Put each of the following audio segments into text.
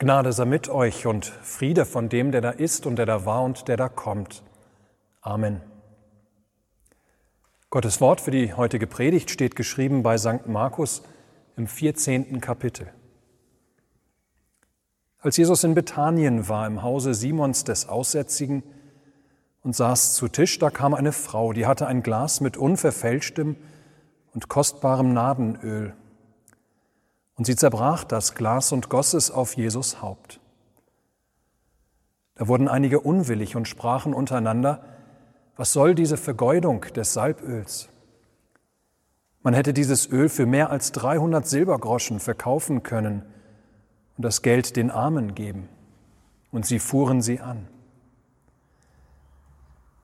Gnade sei mit euch und Friede von dem, der da ist und der da war und der da kommt. Amen. Gottes Wort für die heutige Predigt steht geschrieben bei St. Markus im 14. Kapitel. Als Jesus in Bethanien war, im Hause Simons des Aussätzigen, und saß zu Tisch, da kam eine Frau, die hatte ein Glas mit unverfälschtem und kostbarem Nadenöl. Und sie zerbrach das Glas und goss es auf Jesus Haupt. Da wurden einige unwillig und sprachen untereinander, was soll diese Vergeudung des Salböls? Man hätte dieses Öl für mehr als 300 Silbergroschen verkaufen können und das Geld den Armen geben. Und sie fuhren sie an.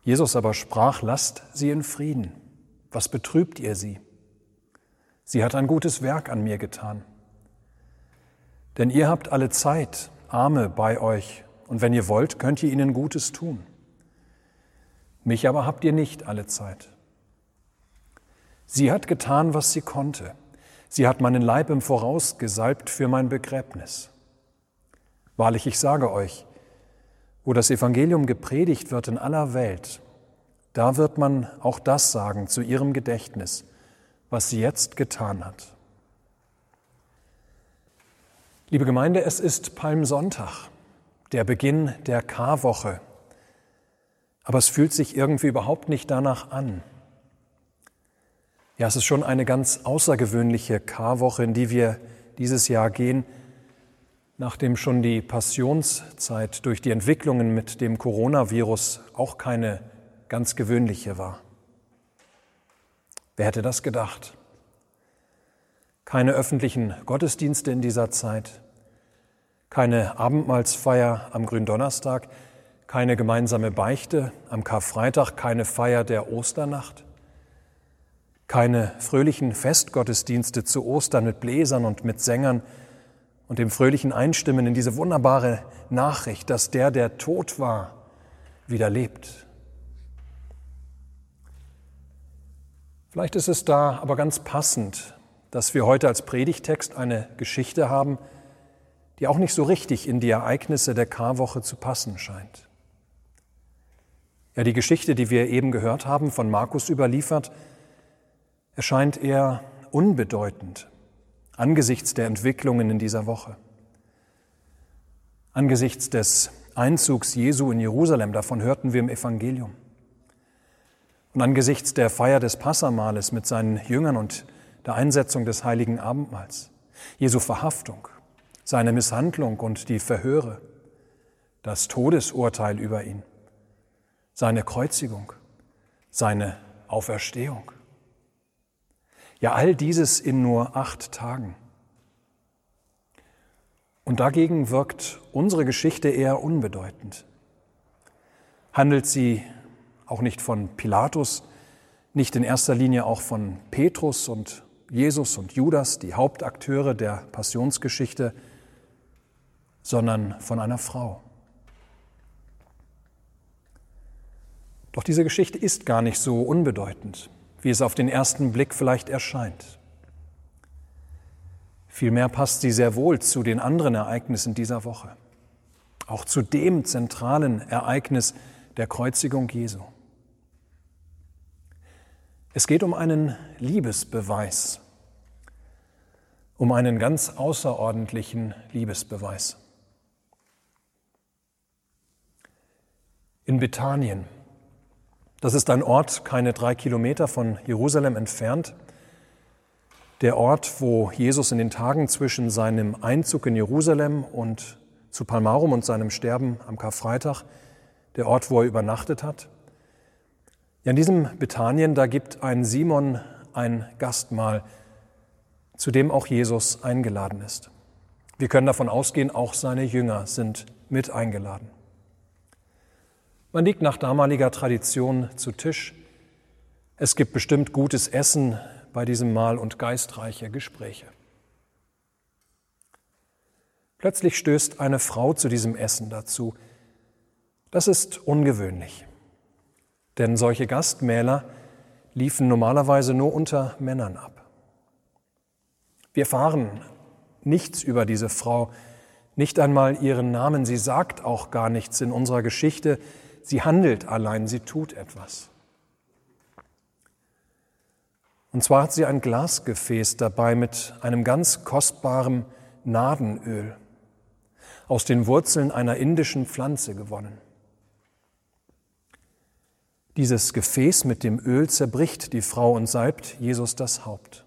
Jesus aber sprach, lasst sie in Frieden. Was betrübt ihr sie? Sie hat ein gutes Werk an mir getan. Denn ihr habt alle Zeit Arme bei euch, und wenn ihr wollt, könnt ihr ihnen Gutes tun. Mich aber habt ihr nicht alle Zeit. Sie hat getan, was sie konnte. Sie hat meinen Leib im Voraus gesalbt für mein Begräbnis. Wahrlich, ich sage euch, wo das Evangelium gepredigt wird in aller Welt, da wird man auch das sagen zu ihrem Gedächtnis, was sie jetzt getan hat. Liebe Gemeinde, es ist Palmsonntag, der Beginn der Karwoche. Aber es fühlt sich irgendwie überhaupt nicht danach an. Ja, es ist schon eine ganz außergewöhnliche Karwoche, in die wir dieses Jahr gehen, nachdem schon die Passionszeit durch die Entwicklungen mit dem Coronavirus auch keine ganz gewöhnliche war. Wer hätte das gedacht? Keine öffentlichen Gottesdienste in dieser Zeit, keine Abendmahlsfeier am Gründonnerstag, keine gemeinsame Beichte am Karfreitag, keine Feier der Osternacht, keine fröhlichen Festgottesdienste zu Ostern mit Bläsern und mit Sängern und dem fröhlichen Einstimmen in diese wunderbare Nachricht, dass der, der tot war, wieder lebt. Vielleicht ist es da aber ganz passend, dass wir heute als Predigtext eine Geschichte haben, die auch nicht so richtig in die Ereignisse der Karwoche zu passen scheint. Ja, die Geschichte, die wir eben gehört haben, von Markus überliefert, erscheint eher unbedeutend angesichts der Entwicklungen in dieser Woche. Angesichts des Einzugs Jesu in Jerusalem, davon hörten wir im Evangelium. Und angesichts der Feier des Passamales mit seinen Jüngern und der Einsetzung des heiligen Abendmahls, Jesu Verhaftung, seine Misshandlung und die Verhöre, das Todesurteil über ihn, seine Kreuzigung, seine Auferstehung. Ja, all dieses in nur acht Tagen. Und dagegen wirkt unsere Geschichte eher unbedeutend. Handelt sie auch nicht von Pilatus, nicht in erster Linie auch von Petrus und Jesus und Judas, die Hauptakteure der Passionsgeschichte, sondern von einer Frau. Doch diese Geschichte ist gar nicht so unbedeutend, wie es auf den ersten Blick vielleicht erscheint. Vielmehr passt sie sehr wohl zu den anderen Ereignissen dieser Woche, auch zu dem zentralen Ereignis der Kreuzigung Jesu. Es geht um einen Liebesbeweis, um einen ganz außerordentlichen Liebesbeweis. In Bethanien, das ist ein Ort keine drei Kilometer von Jerusalem entfernt, der Ort, wo Jesus in den Tagen zwischen seinem Einzug in Jerusalem und zu Palmarum und seinem Sterben am Karfreitag, der Ort, wo er übernachtet hat, ja, in diesem Bethanien, da gibt ein Simon ein Gastmahl, zu dem auch Jesus eingeladen ist. Wir können davon ausgehen, auch seine Jünger sind mit eingeladen. Man liegt nach damaliger Tradition zu Tisch. Es gibt bestimmt gutes Essen bei diesem Mahl und geistreiche Gespräche. Plötzlich stößt eine Frau zu diesem Essen dazu. Das ist ungewöhnlich. Denn solche Gastmähler liefen normalerweise nur unter Männern ab. Wir erfahren nichts über diese Frau, Nicht einmal ihren Namen, sie sagt auch gar nichts in unserer Geschichte, sie handelt allein, sie tut etwas. Und zwar hat sie ein Glasgefäß dabei mit einem ganz kostbaren Nadenöl aus den Wurzeln einer indischen Pflanze gewonnen. Dieses Gefäß mit dem Öl zerbricht die Frau und salbt Jesus das Haupt.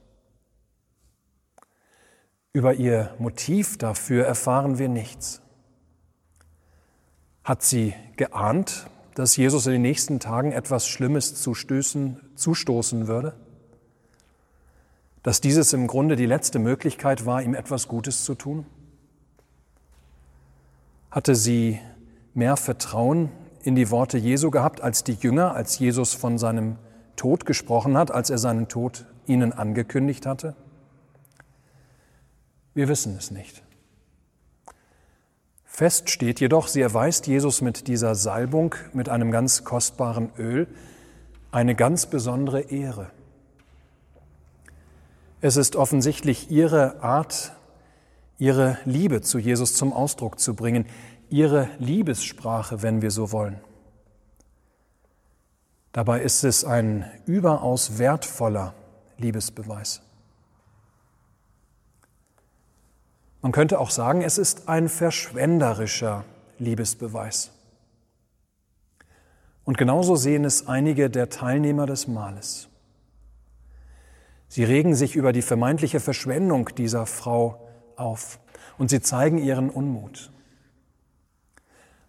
Über ihr Motiv dafür erfahren wir nichts. Hat sie geahnt, dass Jesus in den nächsten Tagen etwas Schlimmes zustößen, zustoßen würde? Dass dieses im Grunde die letzte Möglichkeit war, ihm etwas Gutes zu tun? Hatte sie mehr Vertrauen in die Worte Jesu gehabt als die Jünger, als Jesus von seinem Tod gesprochen hat, als er seinen Tod ihnen angekündigt hatte? Wir wissen es nicht. Fest steht jedoch, sie erweist Jesus mit dieser Salbung, mit einem ganz kostbaren Öl, eine ganz besondere Ehre. Es ist offensichtlich ihre Art, ihre Liebe zu Jesus zum Ausdruck zu bringen, ihre Liebessprache, wenn wir so wollen. Dabei ist es ein überaus wertvoller Liebesbeweis. Man könnte auch sagen, es ist ein verschwenderischer Liebesbeweis. Und genauso sehen es einige der Teilnehmer des Mahles. Sie regen sich über die vermeintliche Verschwendung dieser Frau auf und sie zeigen ihren Unmut.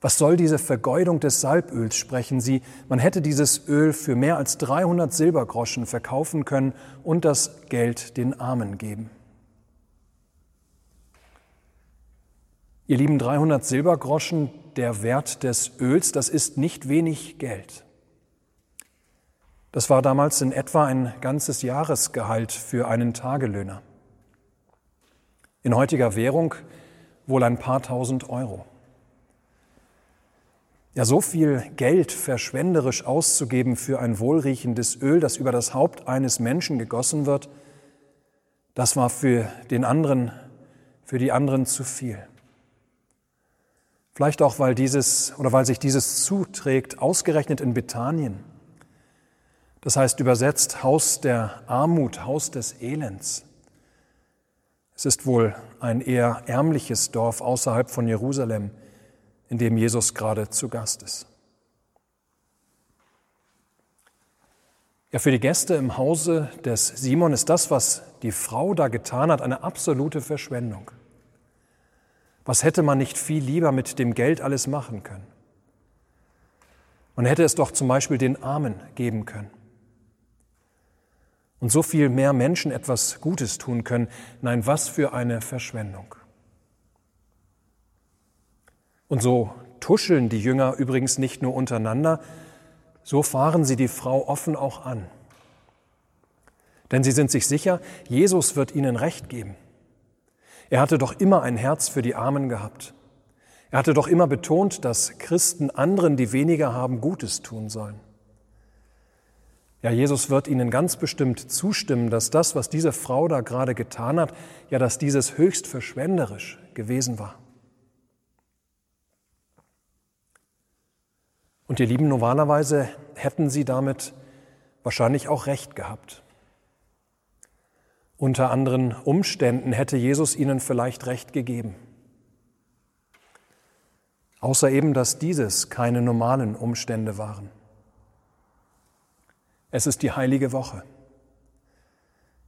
Was soll diese Vergeudung des Salböls, sprechen sie. Man hätte dieses Öl für mehr als 300 Silbergroschen verkaufen können und das Geld den Armen geben. Ihr lieben 300 Silbergroschen, der Wert des Öls, das ist nicht wenig Geld. Das war damals in etwa ein ganzes Jahresgehalt für einen Tagelöhner. In heutiger Währung wohl ein paar tausend Euro. Ja, so viel Geld verschwenderisch auszugeben für ein wohlriechendes Öl, das über das Haupt eines Menschen gegossen wird, das war für den anderen, für die anderen zu viel. Vielleicht auch, weil dieses oder weil sich dieses zuträgt, ausgerechnet in Bethanien. Das heißt übersetzt Haus der Armut, Haus des Elends. Es ist wohl ein eher ärmliches Dorf außerhalb von Jerusalem, in dem Jesus gerade zu Gast ist. Ja, für die Gäste im Hause des Simon ist das, was die Frau da getan hat, eine absolute Verschwendung. Was hätte man nicht viel lieber mit dem Geld alles machen können? Man hätte es doch zum Beispiel den Armen geben können. Und so viel mehr Menschen etwas Gutes tun können. Nein, was für eine Verschwendung. Und so tuscheln die Jünger übrigens nicht nur untereinander, so fahren sie die Frau offen auch an. Denn sie sind sich sicher, Jesus wird ihnen Recht geben. Er hatte doch immer ein Herz für die Armen gehabt. Er hatte doch immer betont, dass Christen anderen, die weniger haben, Gutes tun sollen. Ja, Jesus wird ihnen ganz bestimmt zustimmen, dass das, was diese Frau da gerade getan hat, ja, dass dieses höchst verschwenderisch gewesen war. Und ihr Lieben, normalerweise hätten sie damit wahrscheinlich auch recht gehabt. Unter anderen Umständen hätte Jesus ihnen vielleicht recht gegeben. Außer eben, dass dieses keine normalen Umstände waren. Es ist die heilige Woche.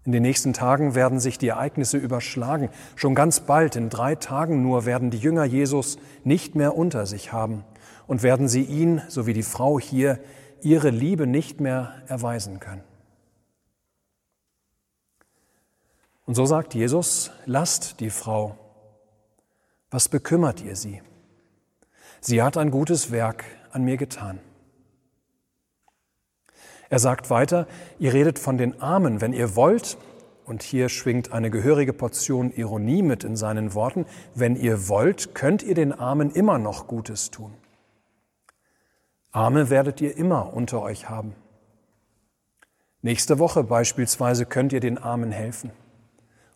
In den nächsten Tagen werden sich die Ereignisse überschlagen. Schon ganz bald, in drei Tagen nur, werden die Jünger Jesus nicht mehr unter sich haben und werden sie ihn, so wie die Frau hier, ihre Liebe nicht mehr erweisen können. Und so sagt Jesus, lasst die Frau. Was bekümmert ihr sie? Sie hat ein gutes Werk an mir getan. Er sagt weiter, ihr redet von den Armen, wenn ihr wollt, und hier schwingt eine gehörige Portion Ironie mit in seinen Worten, wenn ihr wollt, könnt ihr den Armen immer noch Gutes tun. Arme werdet ihr immer unter euch haben. Nächste Woche beispielsweise könnt ihr den Armen helfen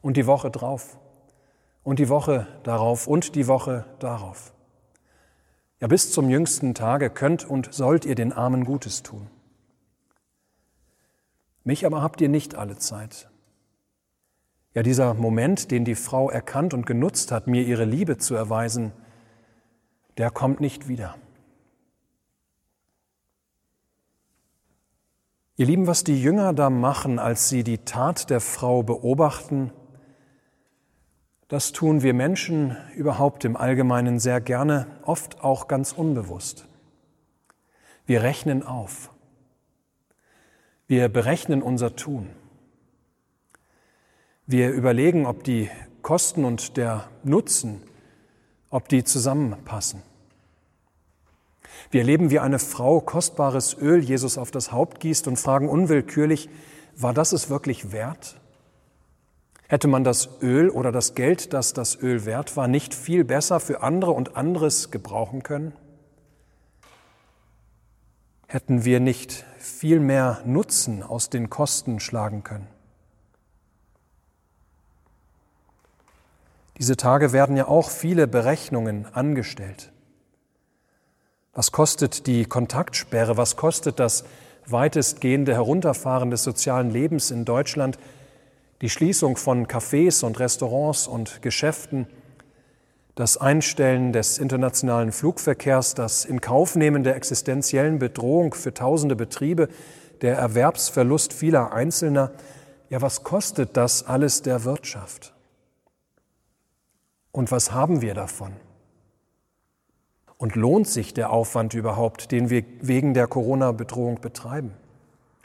und die Woche drauf und die Woche darauf und die Woche darauf. Ja, bis zum jüngsten Tage könnt und sollt ihr den Armen Gutes tun. Mich aber habt ihr nicht alle Zeit. Ja, dieser Moment, den die Frau erkannt und genutzt hat, mir ihre Liebe zu erweisen, der kommt nicht wieder. Ihr Lieben, was die Jünger da machen, als sie die Tat der Frau beobachten, das tun wir Menschen überhaupt im Allgemeinen sehr gerne, oft auch ganz unbewusst. Wir rechnen auf. Wir berechnen unser Tun. Wir überlegen, ob die Kosten und der Nutzen, ob die zusammenpassen. Wir erleben, wie eine Frau kostbares Öl Jesus auf das Haupt gießt und fragen unwillkürlich, war das es wirklich wert? Hätte man das Öl oder das Geld, das das Öl wert war, nicht viel besser für andere und anderes gebrauchen können? Hätten wir nicht viel mehr Nutzen aus den Kosten schlagen können? Diese Tage werden ja auch viele Berechnungen angestellt. Was kostet die Kontaktsperre? Was kostet das weitestgehende Herunterfahren des sozialen Lebens in Deutschland? Die Schließung von Cafés und Restaurants und Geschäften, das Einstellen des internationalen Flugverkehrs, das Inkaufnehmen der existenziellen Bedrohung für tausende Betriebe, der Erwerbsverlust vieler Einzelner, ja, was kostet das alles der Wirtschaft? Und was haben wir davon? Und lohnt sich der Aufwand überhaupt, den wir wegen der Corona-Bedrohung betreiben?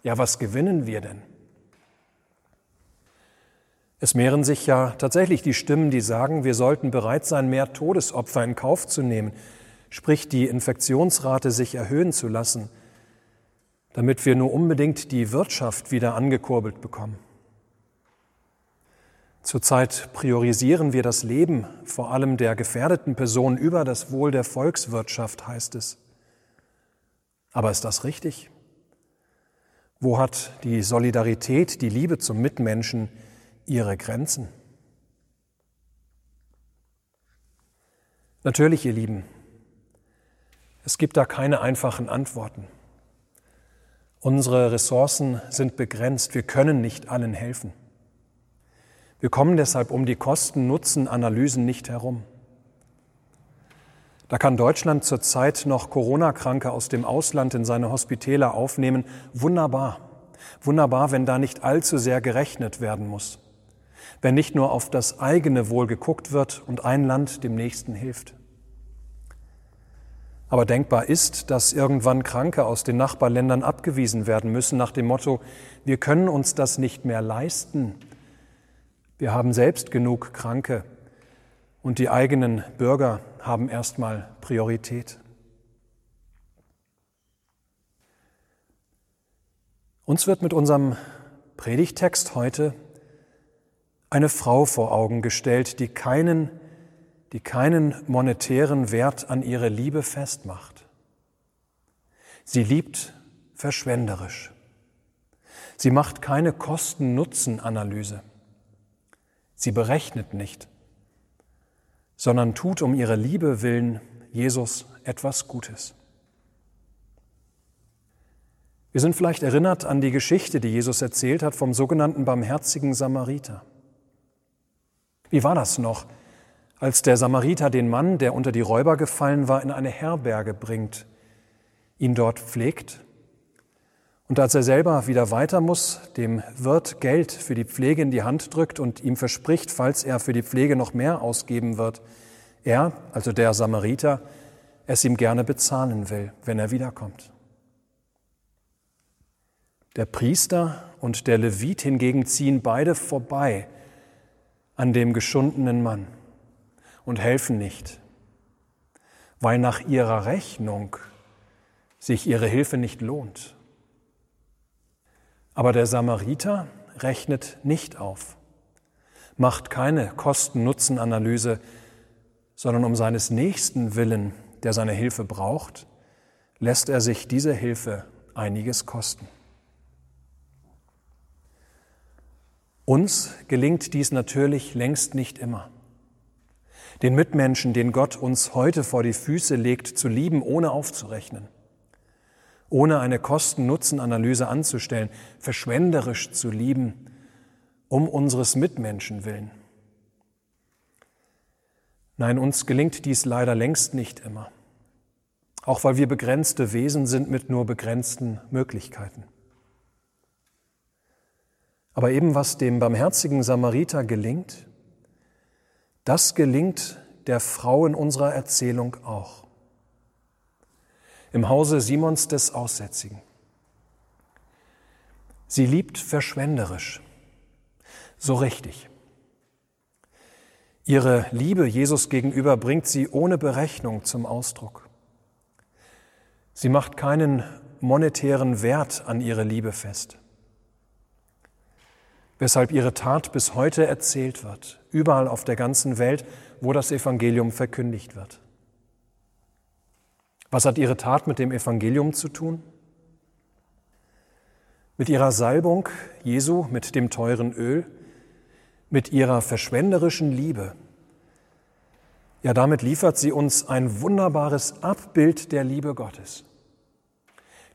Ja, was gewinnen wir denn? Es mehren sich ja tatsächlich die Stimmen, die sagen, wir sollten bereit sein, mehr Todesopfer in Kauf zu nehmen, sprich die Infektionsrate sich erhöhen zu lassen, damit wir nur unbedingt die Wirtschaft wieder angekurbelt bekommen. Zurzeit priorisieren wir das Leben vor allem der gefährdeten Personen über das Wohl der Volkswirtschaft, heißt es. Aber ist das richtig? Wo hat die Solidarität, die Liebe zum Mitmenschen ihre Grenzen? Natürlich, ihr Lieben, es gibt da keine einfachen Antworten. Unsere Ressourcen sind begrenzt, wir können nicht allen helfen. Wir kommen deshalb um die Kosten-Nutzen-Analysen nicht herum. Da kann Deutschland zurzeit noch Corona-Kranke aus dem Ausland in seine Hospitäler aufnehmen. Wunderbar. Wunderbar, wenn da nicht allzu sehr gerechnet werden muss. Wenn nicht nur auf das eigene Wohl geguckt wird und ein Land dem nächsten hilft. Aber denkbar ist, dass irgendwann Kranke aus den Nachbarländern abgewiesen werden müssen nach dem Motto, wir können uns das nicht mehr leisten, wir haben selbst genug Kranke und die eigenen Bürger haben erstmal Priorität. Uns wird mit unserem Predigtext heute eine Frau vor Augen gestellt, die keinen, die keinen monetären Wert an ihre Liebe festmacht. Sie liebt verschwenderisch. Sie macht keine Kosten-Nutzen-Analyse. Sie berechnet nicht, sondern tut um ihre Liebe willen Jesus etwas Gutes. Wir sind vielleicht erinnert an die Geschichte, die Jesus erzählt hat vom sogenannten barmherzigen Samariter. Wie war das noch, als der Samariter den Mann, der unter die Räuber gefallen war, in eine Herberge bringt, ihn dort pflegt und als er selber wieder weiter muss, dem Wirt Geld für die Pflege in die Hand drückt und ihm verspricht, falls er für die Pflege noch mehr ausgeben wird, er, also der Samariter, es ihm gerne bezahlen will, wenn er wiederkommt. Der Priester und der Levit hingegen ziehen beide vorbei an dem geschundenen Mann und helfen nicht, weil nach ihrer Rechnung sich ihre Hilfe nicht lohnt. Aber der Samariter rechnet nicht auf, macht keine Kosten-Nutzen-Analyse, sondern um seines Nächsten willen, der seine Hilfe braucht, lässt er sich diese Hilfe einiges kosten. Uns gelingt dies natürlich längst nicht immer. den Mitmenschen, den Gott uns heute vor die Füße legt, zu lieben, ohne aufzurechnen, ohne eine Kosten-Nutzen-Analyse anzustellen, verschwenderisch zu lieben, um unseres Mitmenschen willen. Nein, uns gelingt dies leider längst nicht immer, auch weil wir begrenzte Wesen sind mit nur begrenzten Möglichkeiten. Aber eben was dem barmherzigen Samariter gelingt, das gelingt der Frau in unserer Erzählung auch. Im Hause Simons des Aussätzigen. Sie liebt verschwenderisch, so richtig. Ihre Liebe Jesus gegenüber bringt sie ohne Berechnung zum Ausdruck. Sie macht keinen monetären Wert an ihre Liebe fest weshalb ihre Tat bis heute erzählt wird, überall auf der ganzen Welt, wo das Evangelium verkündigt wird. Was hat ihre Tat mit dem Evangelium zu tun? Mit ihrer Salbung Jesu, mit dem teuren Öl, mit ihrer verschwenderischen Liebe. Ja, damit liefert sie uns ein wunderbares Abbild der Liebe Gottes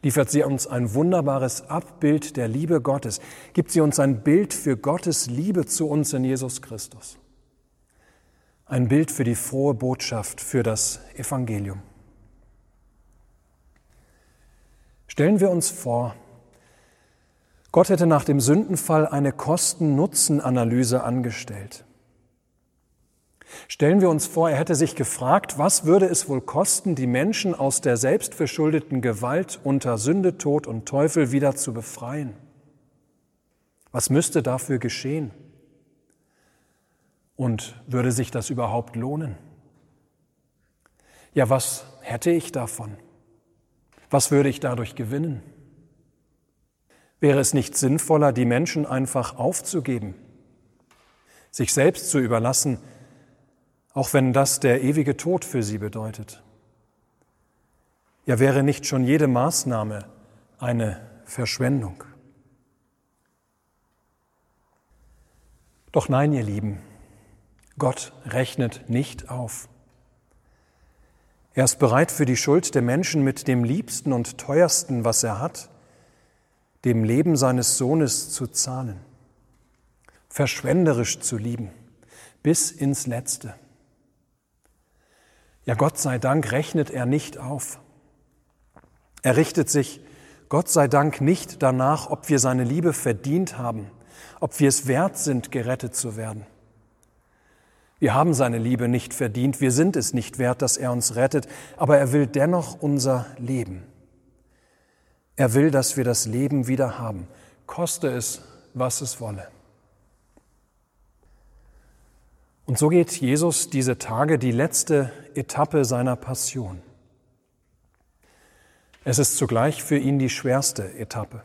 liefert sie uns ein wunderbares Abbild der Liebe Gottes, gibt sie uns ein Bild für Gottes Liebe zu uns in Jesus Christus. Ein Bild für die frohe Botschaft, für das Evangelium. Stellen wir uns vor, Gott hätte nach dem Sündenfall eine Kosten-Nutzen-Analyse angestellt. Stellen wir uns vor, er hätte sich gefragt, was würde es wohl kosten, die Menschen aus der selbstverschuldeten Gewalt unter Sünde, Tod und Teufel wieder zu befreien? Was müsste dafür geschehen? Und würde sich das überhaupt lohnen? Ja, was hätte ich davon? Was würde ich dadurch gewinnen? Wäre es nicht sinnvoller, die Menschen einfach aufzugeben, sich selbst zu überlassen, auch wenn das der ewige Tod für sie bedeutet. Ja, wäre nicht schon jede Maßnahme eine Verschwendung? Doch nein, ihr Lieben, Gott rechnet nicht auf. Er ist bereit für die Schuld der Menschen mit dem Liebsten und Teuersten, was er hat, dem Leben seines Sohnes zu zahlen, verschwenderisch zu lieben, bis ins Letzte. Ja, Gott sei Dank rechnet er nicht auf. Er richtet sich, Gott sei Dank, nicht danach, ob wir seine Liebe verdient haben, ob wir es wert sind, gerettet zu werden. Wir haben seine Liebe nicht verdient, wir sind es nicht wert, dass er uns rettet, aber er will dennoch unser Leben. Er will, dass wir das Leben wieder haben, koste es, was es wolle. Und so geht Jesus diese Tage die letzte Etappe seiner Passion. Es ist zugleich für ihn die schwerste Etappe.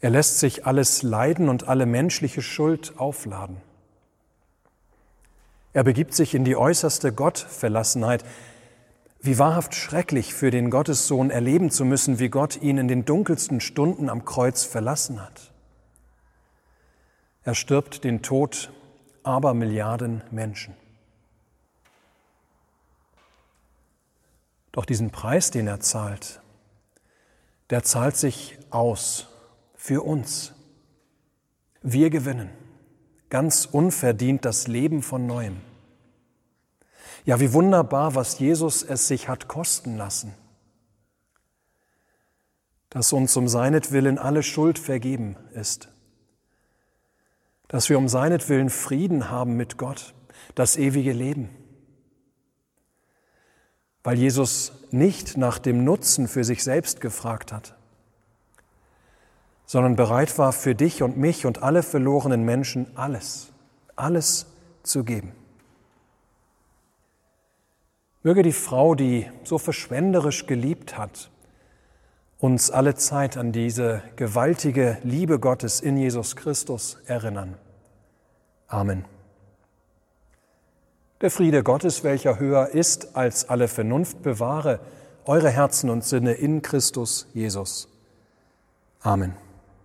Er lässt sich alles Leiden und alle menschliche Schuld aufladen. Er begibt sich in die äußerste Gottverlassenheit. Wie wahrhaft schrecklich für den Gottessohn erleben zu müssen, wie Gott ihn in den dunkelsten Stunden am Kreuz verlassen hat. Er stirbt den Tod aber Milliarden Menschen. Doch diesen Preis, den er zahlt, der zahlt sich aus für uns. Wir gewinnen ganz unverdient das Leben von neuem. Ja, wie wunderbar, was Jesus es sich hat kosten lassen, dass uns um seinetwillen alle Schuld vergeben ist dass wir um seinetwillen Frieden haben mit Gott, das ewige Leben. Weil Jesus nicht nach dem Nutzen für sich selbst gefragt hat, sondern bereit war, für dich und mich und alle verlorenen Menschen alles, alles zu geben. Möge die Frau, die so verschwenderisch geliebt hat, uns alle Zeit an diese gewaltige Liebe Gottes in Jesus Christus erinnern. Amen. Der Friede Gottes, welcher höher ist als alle Vernunft, bewahre eure Herzen und Sinne in Christus Jesus. Amen.